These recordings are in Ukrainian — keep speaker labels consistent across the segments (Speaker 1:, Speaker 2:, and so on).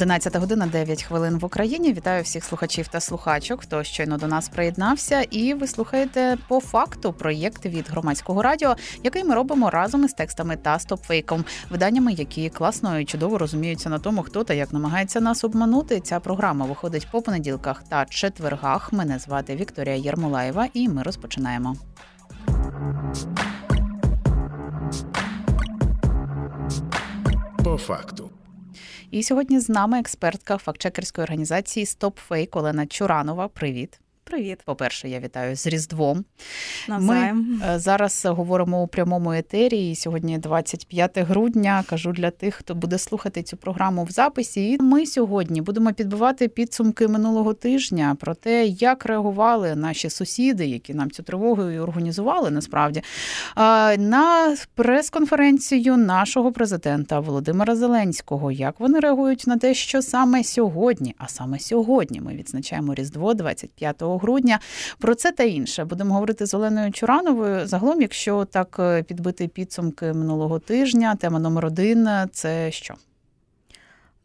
Speaker 1: 11 година 9 хвилин в Україні. Вітаю всіх слухачів та слухачок, хто щойно до нас приєднався. І ви слухаєте по факту проєкт від громадського радіо, який ми робимо разом із текстами та стопфейком, виданнями, які класно і чудово розуміються на тому, хто та як намагається нас обманути. Ця програма виходить по понеділках та четвергах. Мене звати Вікторія Єрмолаєва, і ми розпочинаємо.
Speaker 2: По факту.
Speaker 1: І сьогодні з нами експертка фактчекерської організації StopFake Олена Чуранова. Привіт.
Speaker 3: Привіт,
Speaker 1: по-перше, я вітаю з Різдвом.
Speaker 3: Навзаєм.
Speaker 1: Ми е, зараз говоримо у прямому етері. і Сьогодні 25 грудня. Кажу для тих, хто буде слухати цю програму в записі. І ми сьогодні будемо підбивати підсумки минулого тижня про те, як реагували наші сусіди, які нам цю тривогу і організували насправді на прес-конференцію нашого президента Володимира Зеленського. Як вони реагують на те, що саме сьогодні, а саме сьогодні, ми відзначаємо Різдво 25 грудня. Про це та інше будемо говорити з Оленою Чурановою. Загалом, якщо так е, підбити підсумки минулого тижня, тема номер один це що?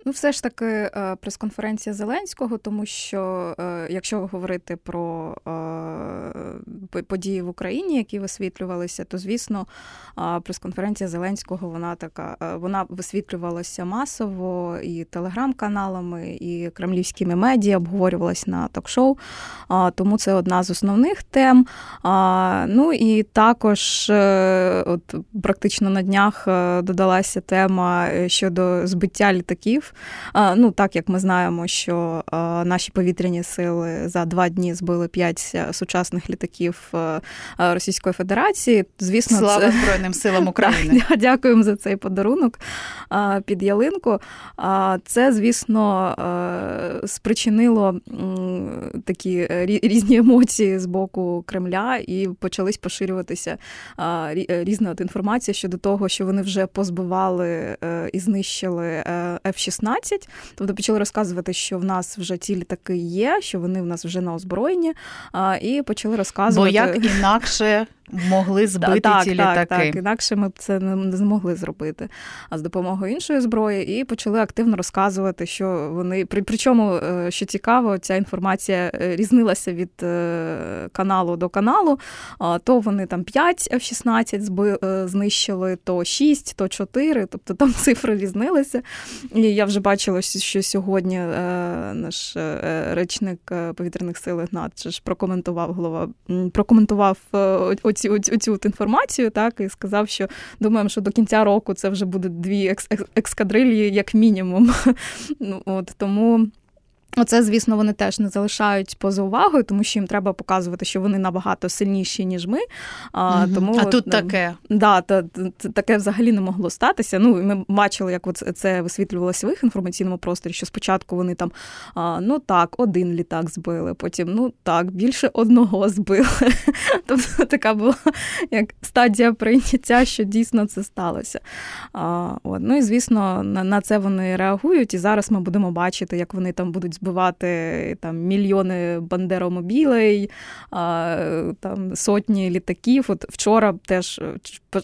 Speaker 3: Ну, все ж таки, е, прес-конференція Зеленського, тому що е, якщо говорити про е, події в Україні, які висвітлювалися, то звісно, прес-конференція Зеленського вона така, вона висвітлювалася масово і телеграм-каналами, і кремлівськими медіа обговорювалася на ток-шоу. Тому це одна з основних тем. Ну і також, от практично на днях додалася тема щодо збиття літаків. Ну, так як ми знаємо, що наші повітряні сили за два дні збили п'ять е, сучасних літаків е, Російської Федерації. Звісно,
Speaker 1: слава це... Збройним силам України.
Speaker 3: Дякуємо за цей подарунок під ялинку. Це, звісно, е, спричинило такі різні емоції з боку Кремля, і почались поширюватися різна інформація щодо того, що вони вже позбивали і знищили F-16. Тобто почали розказувати, що в нас вже ті літаки є, що вони в нас вже на озброєнні, і почали розказувати.
Speaker 1: Бо як інакше могли збити
Speaker 3: так,
Speaker 1: ці
Speaker 3: так,
Speaker 1: літаки.
Speaker 3: Так, інакше ми б це не змогли зробити. А з допомогою іншої зброї, і почали активно розказувати, що вони при причому, е, що цікаво, ця інформація е, різнилася від е, каналу до каналу. То вони там 5 F-16 знищили, то 6, то 4, тобто там цифри різнилися. І я вже бачила, що сьогодні наш речник повітряних сил Ігнат прокоментував голова, прокоментував оці, оці, оцю інформацію, так, і сказав, що думаємо, що до кінця року це вже буде дві екс екскадрилії, як мінімум. Ну, от, Тому. Оце, звісно, вони теж не залишають поза увагою, тому що їм треба показувати, що вони набагато сильніші, ніж ми.
Speaker 1: А угу. тому, а тут таке.
Speaker 3: Да, та, Таке взагалі не могло статися. Ну, Ми бачили, як це висвітлювалося в їх інформаційному просторі, що спочатку вони там, ну так, один літак збили, потім ну так, більше одного збили. Тобто така була як стадія прийняття, що дійсно це сталося. А, от. Ну і звісно, на, на це вони реагують. І зараз ми будемо бачити, як вони там будуть збивати там мільйони бандеромобілей, там сотні літаків. От вчора теж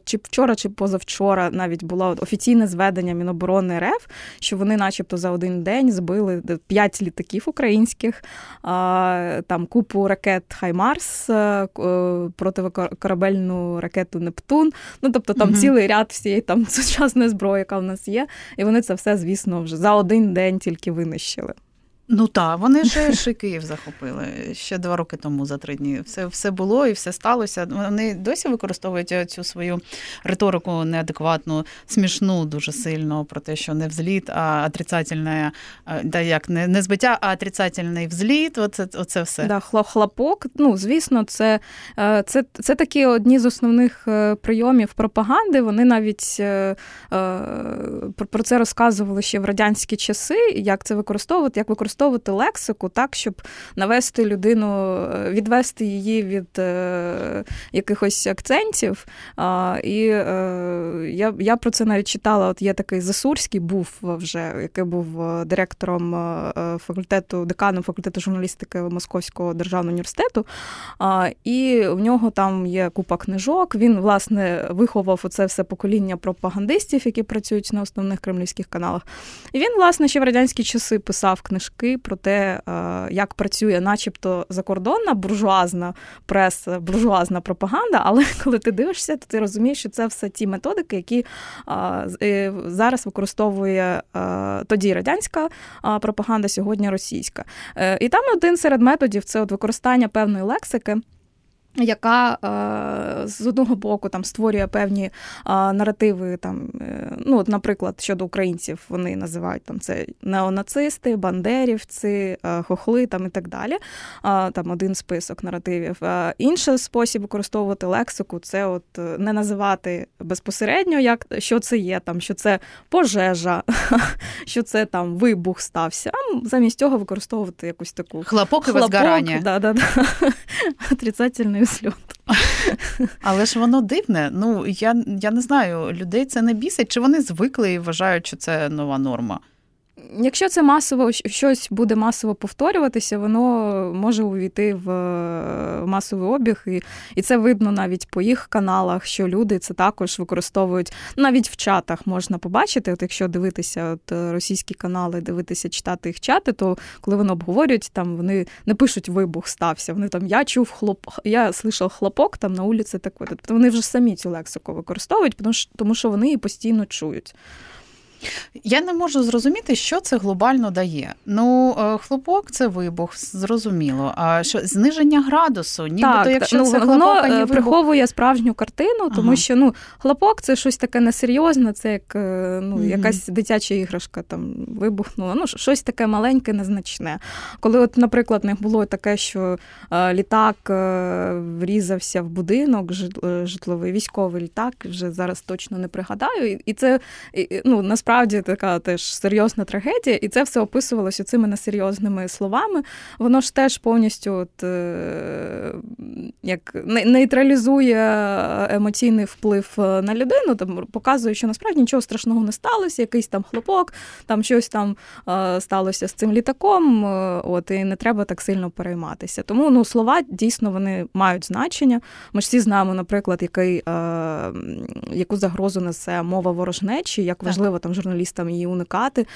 Speaker 3: чи вчора, чи позавчора навіть було офіційне зведення Міноборони РФ, що вони, начебто, за один день збили п'ять літаків українських, там купу ракет Хаймарс, е, противокорабельну ракету Нептун. Ну тобто там угу. цілий ряд всієї там сучасної зброї, яка в нас є, і вони це все, звісно, вже за один день тільки винищили.
Speaker 1: Ну так, вони ж ще Київ захопили ще два роки тому за три дні. Все все було і все сталося. Вони досі використовують цю свою риторику неадекватну, смішну дуже сильно про те, що не взліт, а отрицательне, да як не не збиття, а отрицательний взліт. Оце оце все.
Speaker 3: Да, хлопок. Ну звісно, це, е, це, це такі одні з основних е, прийомів пропаганди. Вони навіть е, про це розказували ще в радянські часи, як це використовувати, як використовувати використовувати лексику так, щоб навести людину, е, відвести її від е, якихось акцентів. А, І е, я я про це навіть читала. От є такий Засурський, був вже, який був е, директором е, факультету, деканом факультету журналістики Московського державного університету. А, І в нього там є купа книжок. Він, власне, виховав оце все покоління пропагандистів, які працюють на основних кремлівських каналах. І він, власне, ще в радянські часи писав книжки про те, як працює, начебто, закордонна буржуазна преса, буржуазна пропаганда. Але коли ти дивишся, то ти розумієш, що це все ті методики, які е, зараз використовує тоді радянська пропаганда, сьогодні російська. Е, і там один серед методів це от використання певної лексики. Яка е, з одного боку там створює певні е, наративи, там, е, ну, от, наприклад, щодо українців, вони називають там це неонацисти, бандерівці, хохли там і так далі. Там один список наративів. Інший спосіб використовувати лексику це от не називати безпосередньо, як що це є, там, що це пожежа, що це там вибух стався. А замість цього використовувати якусь таку
Speaker 1: хлопок і возгорання.
Speaker 3: Да, да, да. Отрицательний сльот.
Speaker 1: Але ж воно дивне. Ну я я не знаю, людей це не бісить, чи вони звикли і вважають, що це нова норма.
Speaker 3: Якщо це масово щось буде масово повторюватися, воно може увійти в масовий обіг, і і це видно навіть по їх каналах, що люди це також використовують навіть в чатах можна побачити. От якщо дивитися от російські канали, дивитися, читати їх чати, то коли вони обговорюють, там вони не пишуть вибух стався. Вони там я чув хлоп, я слышав хлопок там на вулиці такої. Тобто вони вже самі цю лексику використовують, тому що вони її постійно чують.
Speaker 1: Я не можу зрозуміти, що це глобально дає. Ну, е, хлопок це вибух, зрозуміло. А що зниження градусу, нібито,
Speaker 3: так,
Speaker 1: якщо
Speaker 3: ну,
Speaker 1: це
Speaker 3: воно
Speaker 1: хлопок, а не
Speaker 3: е,
Speaker 1: вибух...
Speaker 3: приховує справжню картину, тому ага. що ну, хлопок це щось таке несерйозне, це як ну, угу. якась дитяча іграшка там вибухнула. Ну, щось таке маленьке, незначне. Коли, от, наприклад, не було таке, що е, літак е, врізався в будинок, житловий військовий літак, вже зараз точно не пригадаю, і це ну, насправді насправді така теж серйозна трагедія, і це все описувалося цими несерйозними словами. Воно ж теж повністю от, е, як нейтралізує емоційний вплив е, на людину, там показує, що насправді нічого страшного не сталося, якийсь там хлопок, там щось там е, сталося з цим літаком. От і не треба так сильно перейматися. Тому ну слова дійсно вони мають значення. Ми ж всі знаємо, наприклад, який, яку загрозу несе мова ворожнечі, як важливо там журналістам її уникати,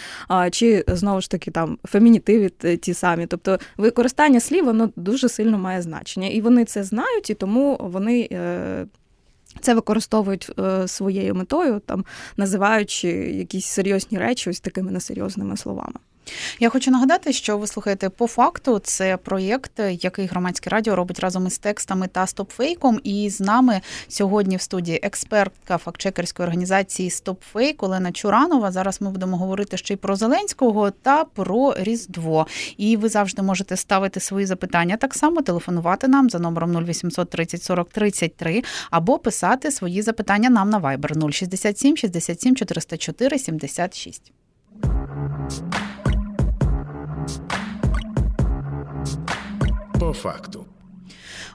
Speaker 3: чи знову ж таки там фемінітиви ті самі. Тобто використання слів воно дуже сильно має значення. І вони це знають, і тому вони. Е, це використовують е, своєю метою, там називаючи якісь серйозні речі ось такими несерйозними словами.
Speaker 1: Я хочу нагадати, що ви слухаєте по факту. Це проєкт, який громадське радіо робить разом із текстами та стопфейком. І з нами сьогодні в студії експертка фактчекерської організації «Стопфейк» Олена Чуранова. Зараз ми будемо говорити ще й про Зеленського та про Різдво. І ви завжди можете ставити свої запитання так само, телефонувати нам за номером 0800 30 40 33 або писати свої запитання нам на Viber 067 67 404 76.
Speaker 2: По факту.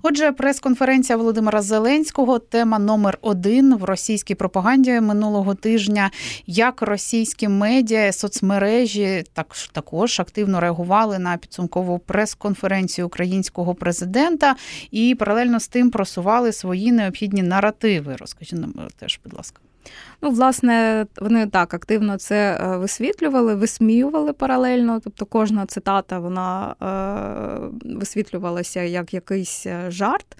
Speaker 1: Отже, прес-конференція Володимира Зеленського, тема номер один в російській пропаганді минулого тижня. Як російські медіа, соцмережі так, також активно реагували на підсумкову прес-конференцію українського президента і паралельно з тим просували свої необхідні наративи. Розкажіть нам теж, будь ласка.
Speaker 3: Ну, власне, вони так активно це е, висвітлювали, висміювали паралельно. Тобто кожна цитата вона е, висвітлювалася як якийсь е, жарт.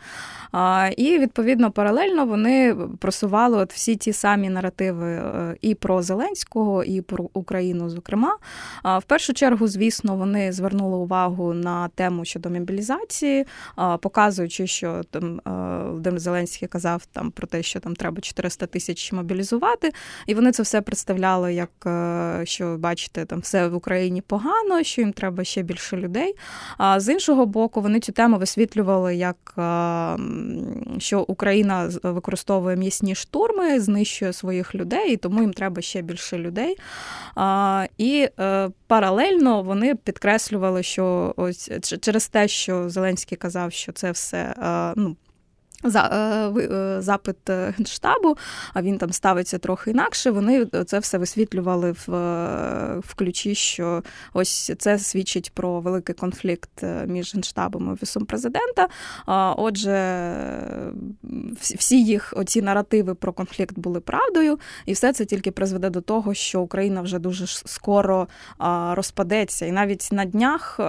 Speaker 3: І відповідно паралельно вони просували от всі ті самі наративи і про Зеленського, і про Україну. Зокрема, в першу чергу, звісно, вони звернули увагу на тему щодо мобілізації, показуючи, що там Володимир Зеленський казав там про те, що там треба 400 тисяч мобілізацій мобілізувати. І вони це все представляли, як що бачите, там все в Україні погано, що їм треба ще більше людей. А з іншого боку, вони цю тему висвітлювали як що Україна використовує м'ясні штурми, знищує своїх людей, і тому їм треба ще більше людей. І е, паралельно вони підкреслювали, що ось через те, що Зеленський казав, що це все ну. За е, е, запит е, генштабу, а він там ставиться трохи інакше. Вони це все висвітлювали в в ключі, що ось це свідчить про великий конфлікт між генштабом і офісом президента. Отже, всі їх оці наративи про конфлікт були правдою, і все це тільки призведе до того, що Україна вже дуже скоро розпадеться. І навіть на днях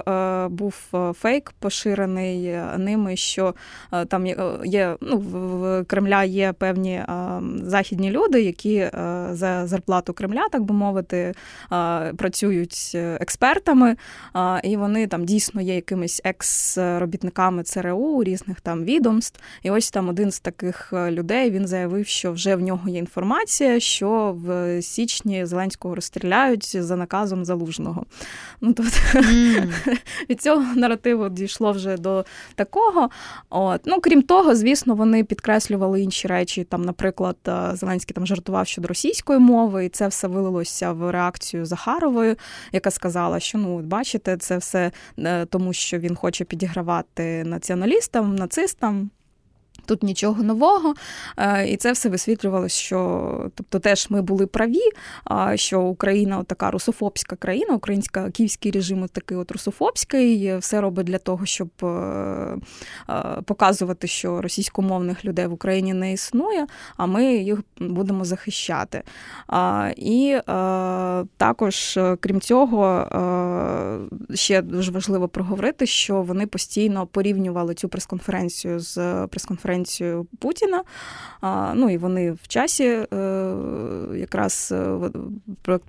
Speaker 3: був фейк поширений ними, що там є ну, в Кремля є певні західні люди, які а, за зарплату Кремля, так би мовити, працюють експертами, і вони там дійсно є якимись екс-робітниками ЦРУ, різних там відомств. І ось там один з таких людей він заявив, що вже в нього є інформація, що в січні Зеленського розстріляють за наказом залужного. Ну тобто mm. від цього наративу дійшло вже до такого. От. Ну, крім того, звісно звісно, вони підкреслювали інші речі. Там, наприклад, е, Зеленський там жартував щодо російської мови, і це все вилилося в реакцію Захарової, яка сказала, що ну бачите, це все е, тому, що він хоче підігравати націоналістам, нацистам. Тут нічого нового, е, і це все висвітлювалося, що тобто теж ми були праві, що Україна така русофобська країна, українська київський режим такий от русофобський, все робить для того, щоб е, е, показувати, що російськомовних людей в Україні не існує, а ми їх будемо захищати. І також, крім цього, ще дуже важливо проговорити, що вони постійно порівнювали цю прес-конференцію з прес-конференцією конференцію Путіна. Ну і вони в часі е, якраз е,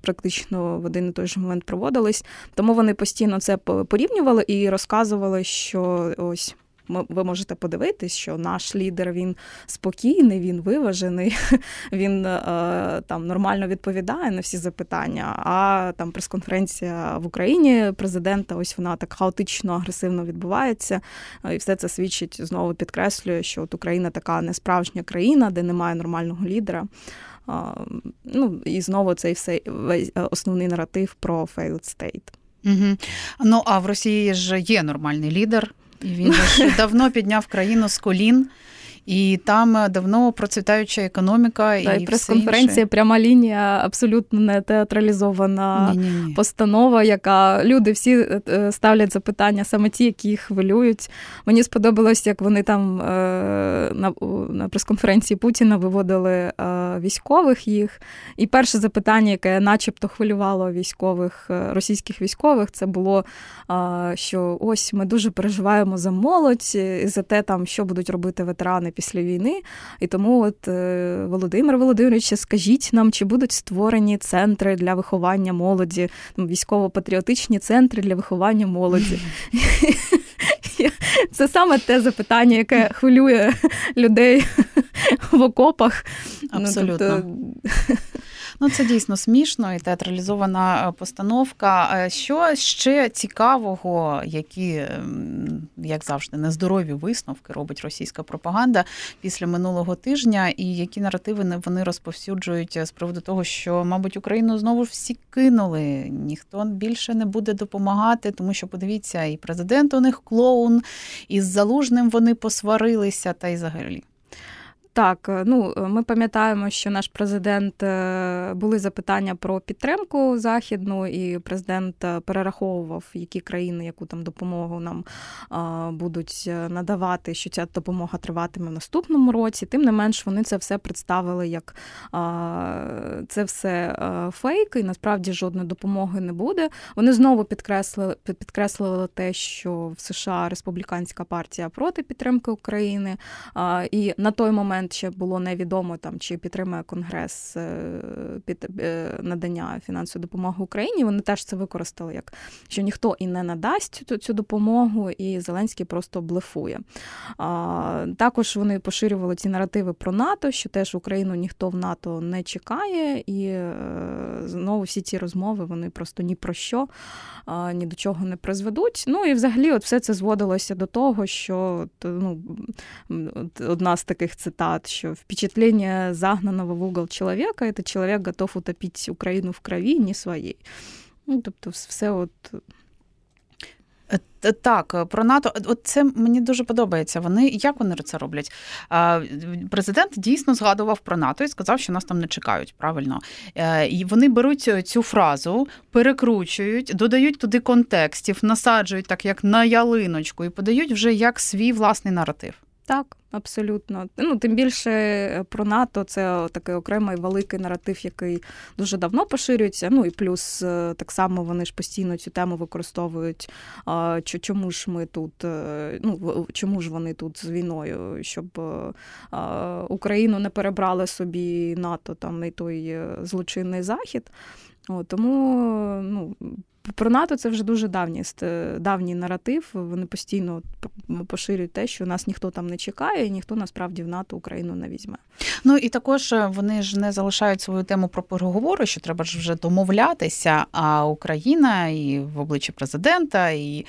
Speaker 3: практично в один і той же момент проводились. Тому вони постійно це порівнювали і розказували, що ось ви можете подивитись, що наш лідер він спокійний, він виважений, він е, там нормально відповідає на всі запитання. А там прес-конференція в Україні президента, ось вона так хаотично, агресивно відбувається. І все це свідчить знову підкреслює, що от Україна така несправжня країна, де немає нормального лідера. Ну і знову цей все основний наратив про failed state.
Speaker 1: Угу. Ну а в Росії ж є нормальний лідер. І він давно підняв країну з колін. І там давно процвітаюча економіка
Speaker 3: і, і прес-конференція, пряма лінія, абсолютно не театралізована Ні-ні-ні. постанова, яка люди всі е, е, ставлять запитання, саме ті, які їх хвилюють. Мені сподобалось, як вони там е, на на прес-конференції Путіна виводили військових їх. І перше запитання, яке начебто хвилювало військових російських військових, це було що ось ми дуже переживаємо за молодь і за те, там що будуть робити ветерани після війни. І тому, от е, Володимир Володимирович, скажіть нам, чи будуть створені центри для виховання молоді, військово-патріотичні центри для виховання молоді. Це саме те запитання, яке хвилює людей в окопах.
Speaker 1: Абсолютно. Ну, тобто... Ну, це дійсно смішно і театралізована е, постановка. Е, що ще цікавого, які, як завжди, нездорові висновки робить російська пропаганда після минулого тижня, і які наративи вони розповсюджують з приводу того, що, мабуть, Україну знову ж всі кинули, ніхто більше не буде допомагати, тому що подивіться, і президент у них клоун, і з залужним вони посварилися, та й взагалі.
Speaker 3: Так, е, ну е, ми пам'ятаємо, що наш президент е, були запитання про підтримку західну, і президент перераховував, які країни, яку там допомогу нам будуть надавати, що ця допомога триватиме в наступному році. Тим не менш, вони це все представили як це все фейк, і насправді жодної допомоги не буде. Вони знову підкреслили підкреслили те, що в США республіканська партія проти підтримки України, і на той момент момент ще було невідомо там чи підтримує Конгрес під надання фінансової допомоги Україні. Вони теж це використали як що ніхто і не надасть цю, цю допомогу, і Зеленський просто блефує. Також вони поширювали ці наративи про НАТО, що теж Україну ніхто в НАТО не чекає, і знову всі ці розмови вони просто ні про що, ні до чого не призведуть. Ну і взагалі, от все це зводилося до того, що ну, одна з таких цитат, що впечатлення загнаного в угол чоловіка це чоловік готов утопити Україну в крові, не своїй. Ну, тобто, все от.
Speaker 1: Е, так, про НАТО, от це мені дуже подобається. Вони як вони це роблять? Президент дійсно згадував про НАТО і сказав, що нас там не чекають. Правильно, е, і вони беруть цю фразу, перекручують, додають туди контекстів, насаджують так, як на ялиночку, і подають вже як свій власний наратив.
Speaker 3: Так, абсолютно. Ну, Тим більше е, про НАТО це такий окремий великий наратив, який дуже давно поширюється. Ну і плюс е, так само вони ж постійно цю тему використовують. Чому ж ми тут, е, ну чому ж вони тут з війною, щоб Україну не перебрали собі НАТО там і той злочинний захід. О, тому ну, про НАТО це вже дуже давній давній наратив. Вони постійно поширюють те, що нас ніхто там не чекає, і ніхто насправді в НАТО Україну не візьме.
Speaker 1: Ну і також е, вони ж не залишають свою тему про переговори, що треба ж вже домовлятися. А Україна і в обличчі президента, і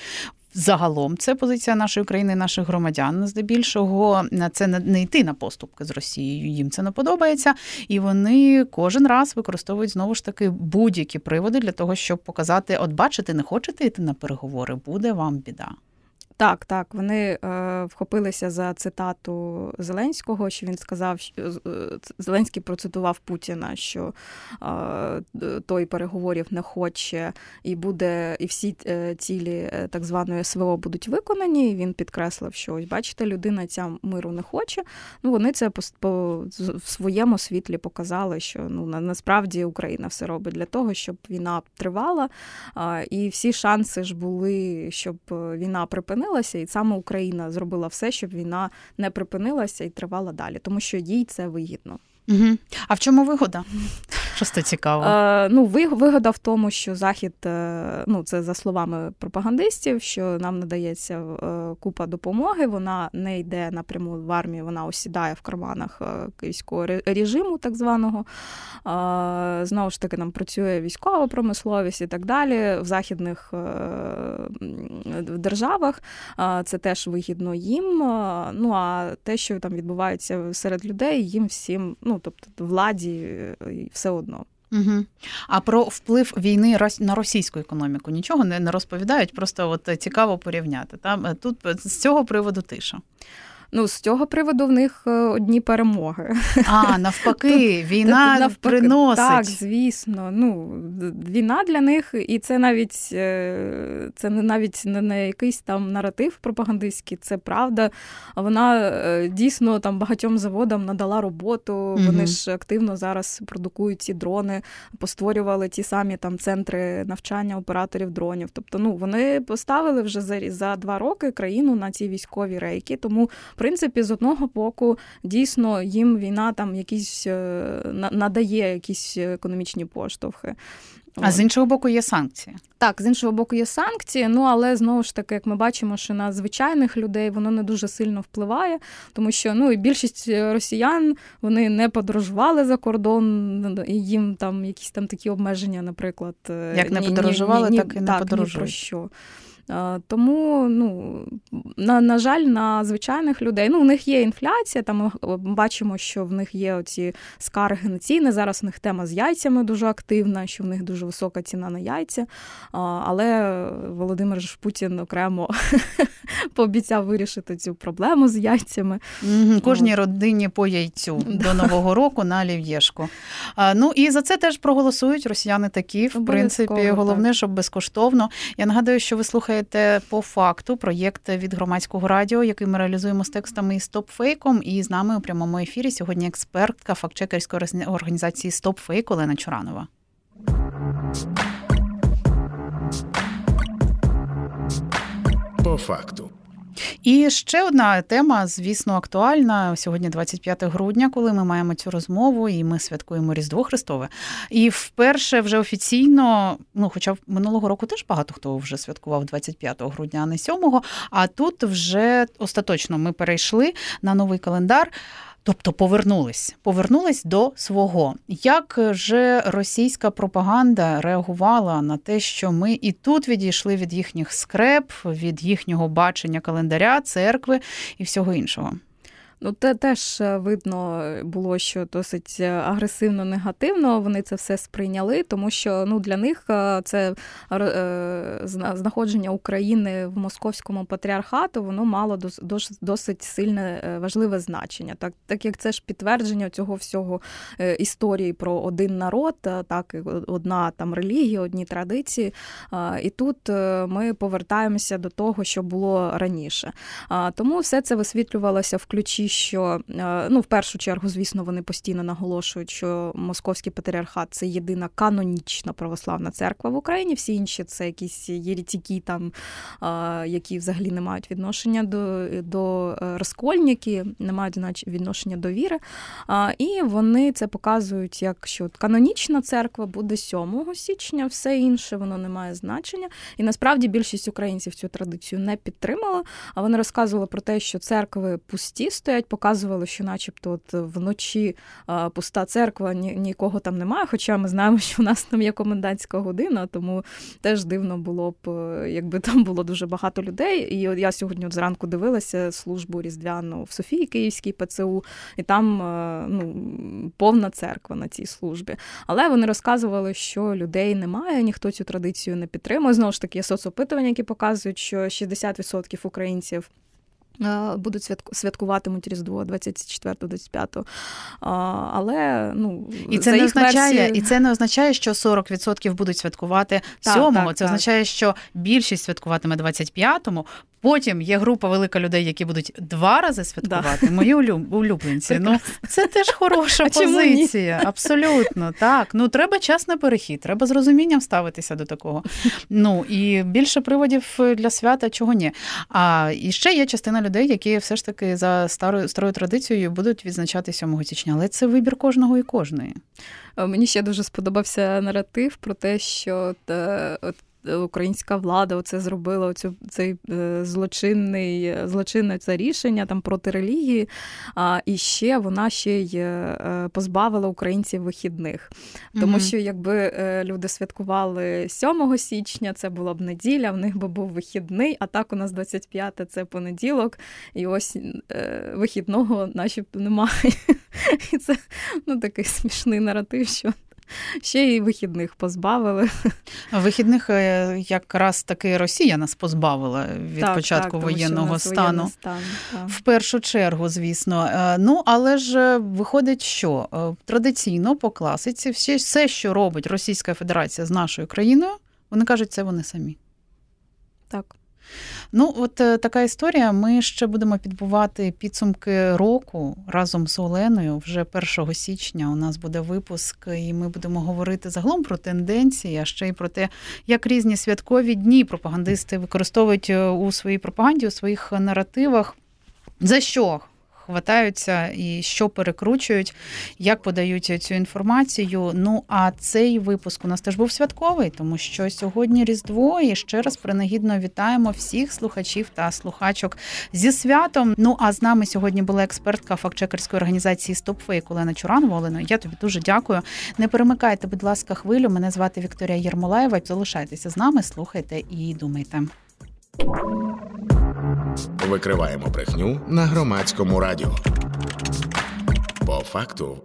Speaker 1: Загалом це позиція нашої країни, наших громадян. Здебільшого це не йти на поступки з Росією. Їм це не подобається, і вони кожен раз використовують знову ж таки будь-які приводи для того, щоб показати: от бачите, не хочете йти на переговори, буде вам біда.
Speaker 3: Так, так, вони е, вхопилися за цитату Зеленського, що він сказав, що е, Зеленський процитував Путіна, що е, той переговорів не хоче, і буде, і всі е, цілі е, так званої СВО будуть виконані. І Він підкреслив, що ось бачите, людина ця миру не хоче. Ну вони це по, по в своєму світлі показали, що ну на, насправді Україна все робить для того, щоб війна тривала, е, і всі шанси ж були, щоб війна припинила припинилася, і саме Україна зробила все, щоб війна не припинилася і тривала далі, тому що їй це вигідно.
Speaker 1: Угу. А в чому вигода? Просто цікаво.
Speaker 3: Е, ну, вигода в тому, що захід, е, ну це за словами пропагандистів, що нам надається е, купа допомоги. Вона не йде напряму в армію, вона осідає в карманах київського режиму, так званого. Знову ж таки, нам працює військова промисловість і так далі. В західних державах це теж вигідно їм. Ну а те, що там відбувається серед людей, їм всім, ну тобто владі, все одно.
Speaker 1: Угу. А про вплив війни на російську економіку нічого не розповідають, просто от цікаво порівняти. Там тут з цього приводу тиша.
Speaker 3: Ну, з цього приводу в них е, одні перемоги.
Speaker 1: А, навпаки, тут, війна тут, навпаки, приносить.
Speaker 3: Так, звісно. Ну, Війна для них, і це навіть е, це не навіть не, не якийсь там наратив пропагандистський, це правда. Вона е, дійсно там багатьом заводам надала роботу. Угу. Вони ж активно зараз продукують ці дрони, постворювали ті самі там центри навчання операторів дронів. Тобто, ну вони поставили вже за, за два роки країну на ці військові рейки. Тому принципі, з одного боку, дійсно їм війна там якісь е, надає якісь економічні поштовхи.
Speaker 1: А з іншого боку, є санкції.
Speaker 3: Так, з іншого боку, є санкції. Ну але знову ж таки, як ми бачимо, що на звичайних людей воно не дуже сильно впливає, тому що ну і більшість росіян вони не подорожували за кордон, і їм там якісь там такі обмеження, наприклад,
Speaker 1: е, як не подорожували, ні, ні, так і не так, подорожують.
Speaker 3: Ні про що. Тому, ну на на жаль, на звичайних людей ну у них є інфляція. Там ми бачимо, що в них є оці скарги на ціни. Зараз у них тема з яйцями дуже активна, що в них дуже висока ціна на яйця. Але Володимир ж Путін окремо пообіцяв вирішити цю проблему з яйцями.
Speaker 1: Кожній родині по яйцю до нового року на олів'єшку. Ну і за це теж проголосують росіяни такі. В принципі, головне, щоб безкоштовно. Я нагадую, що ви слухаєте слухаєте по факту проєкт від громадського радіо, який ми реалізуємо з текстами і стопфейком. І з нами у прямому ефірі сьогодні експертка фактчекерської організації «Стопфейк» Олена Чуранова.
Speaker 2: По факту.
Speaker 1: І ще одна тема, звісно, актуальна сьогодні, 25 грудня, коли ми маємо цю розмову, і ми святкуємо Різдво Христове. І вперше вже офіційно, ну хоча минулого року теж багато хто вже святкував 25 грудня, а не 7, А тут вже остаточно ми перейшли на новий календар. Тобто повернулись, повернулись до свого. Як же російська пропаганда реагувала на те, що ми і тут відійшли від їхніх скреп, від їхнього бачення календаря, церкви і всього іншого?
Speaker 3: Ну, те теж е, видно було, що досить е, агресивно негативно вони це все сприйняли, тому що ну для них е, це знаходження України в московському патріархату воно мало досить сильне важливе значення. Так так як це ж підтвердження цього всього історії про один народ, так одна там релігія, одні традиції. І тут ми повертаємося до того, що було раніше. Тому все це висвітлювалося в ключі що е, ну, в першу чергу, звісно, вони постійно наголошують, що московський патріархат це єдина канонічна православна церква в Україні. Всі інші це якісь єретики, там, які взагалі не мають відношення до до е, розкольники, не мають відношення до віри. І вони це показують, як що канонічна церква буде 7 січня, все інше воно не має значення. І насправді більшість українців цю традицію не підтримала. А вони розказували про те, що церкви пусті стоять навіть показували, що, начебто, от вночі пуста церква, ні, нікого там немає. Хоча ми знаємо, що в нас там є комендантська година, тому теж дивно було б, якби там було дуже багато людей. І от я сьогодні от зранку дивилася службу різдвяну в Софії Київській ПЦУ, і там ну, повна церква на цій службі. Але вони розказували, що людей немає, ніхто цю традицію не підтримує. Знову ж таки, є соцопитування, які показують, що 60% українців. Будуть святкуватимуть Різдво 24-25. Але ну
Speaker 1: і це не означає, версії... і це не означає, що 40% будуть святкувати 7-го. Це так. означає, що більшість святкуватиме 25-му, Потім є група велика людей, які будуть два рази святкувати. Да. Мої улюбленці. Ну це теж хороша а позиція. Абсолютно так. Ну треба час на перехід, треба з розумінням ставитися до такого. Ну і більше приводів для свята, чого ні. А і ще є частина людей, які все ж таки за старою старою традицією будуть відзначати 7 січня. Але це вибір кожного і кожної.
Speaker 3: Мені ще дуже сподобався наратив про те, що та, от українська влада оце зробила оцю цей е, злочинний злочинне це рішення там проти релігії. А і ще вона ще й е, позбавила українців вихідних. Тому що якби е, люди святкували 7 січня, це була б неділя, в них би був вихідний, а так у нас 25 це понеділок, і ось вихідного начебто немає. І це ну, такий смішний наратив, що ще й вихідних позбавили.
Speaker 1: Вихідних е, якраз таки Росія нас позбавила від так, початку так, воєнного стану. Стан, в першу чергу, звісно. Е, ну, але ж е, виходить, що традиційно по класиці все, що робить Російська Федерація з нашою країною, вони кажуть, це вони самі.
Speaker 3: Так.
Speaker 1: Ну, от е, така історія. Ми ще будемо підбувати підсумки року разом з Оленою. Вже 1 січня у нас буде випуск, і ми будемо говорити загалом про тенденції, а ще й про те, як різні святкові дні пропагандисти використовують е, у своїй пропаганді, у своїх наративах. За що хватаються і що перекручують, як подають цю інформацію. Ну а цей випуск у нас теж був святковий, тому що сьогодні Різдво і ще раз принагідно вітаємо всіх слухачів та слухачок зі святом. Ну а з нами сьогодні була експертка фактчекерської організації StopFake Олена Чуранова. Олено, я тобі дуже дякую. Не перемикайте, будь ласка, хвилю. Мене звати Вікторія Єрмолаєва. Залишайтеся з нами, слухайте і думайте.
Speaker 2: Викриваємо брехню на громадському радіо. По факту.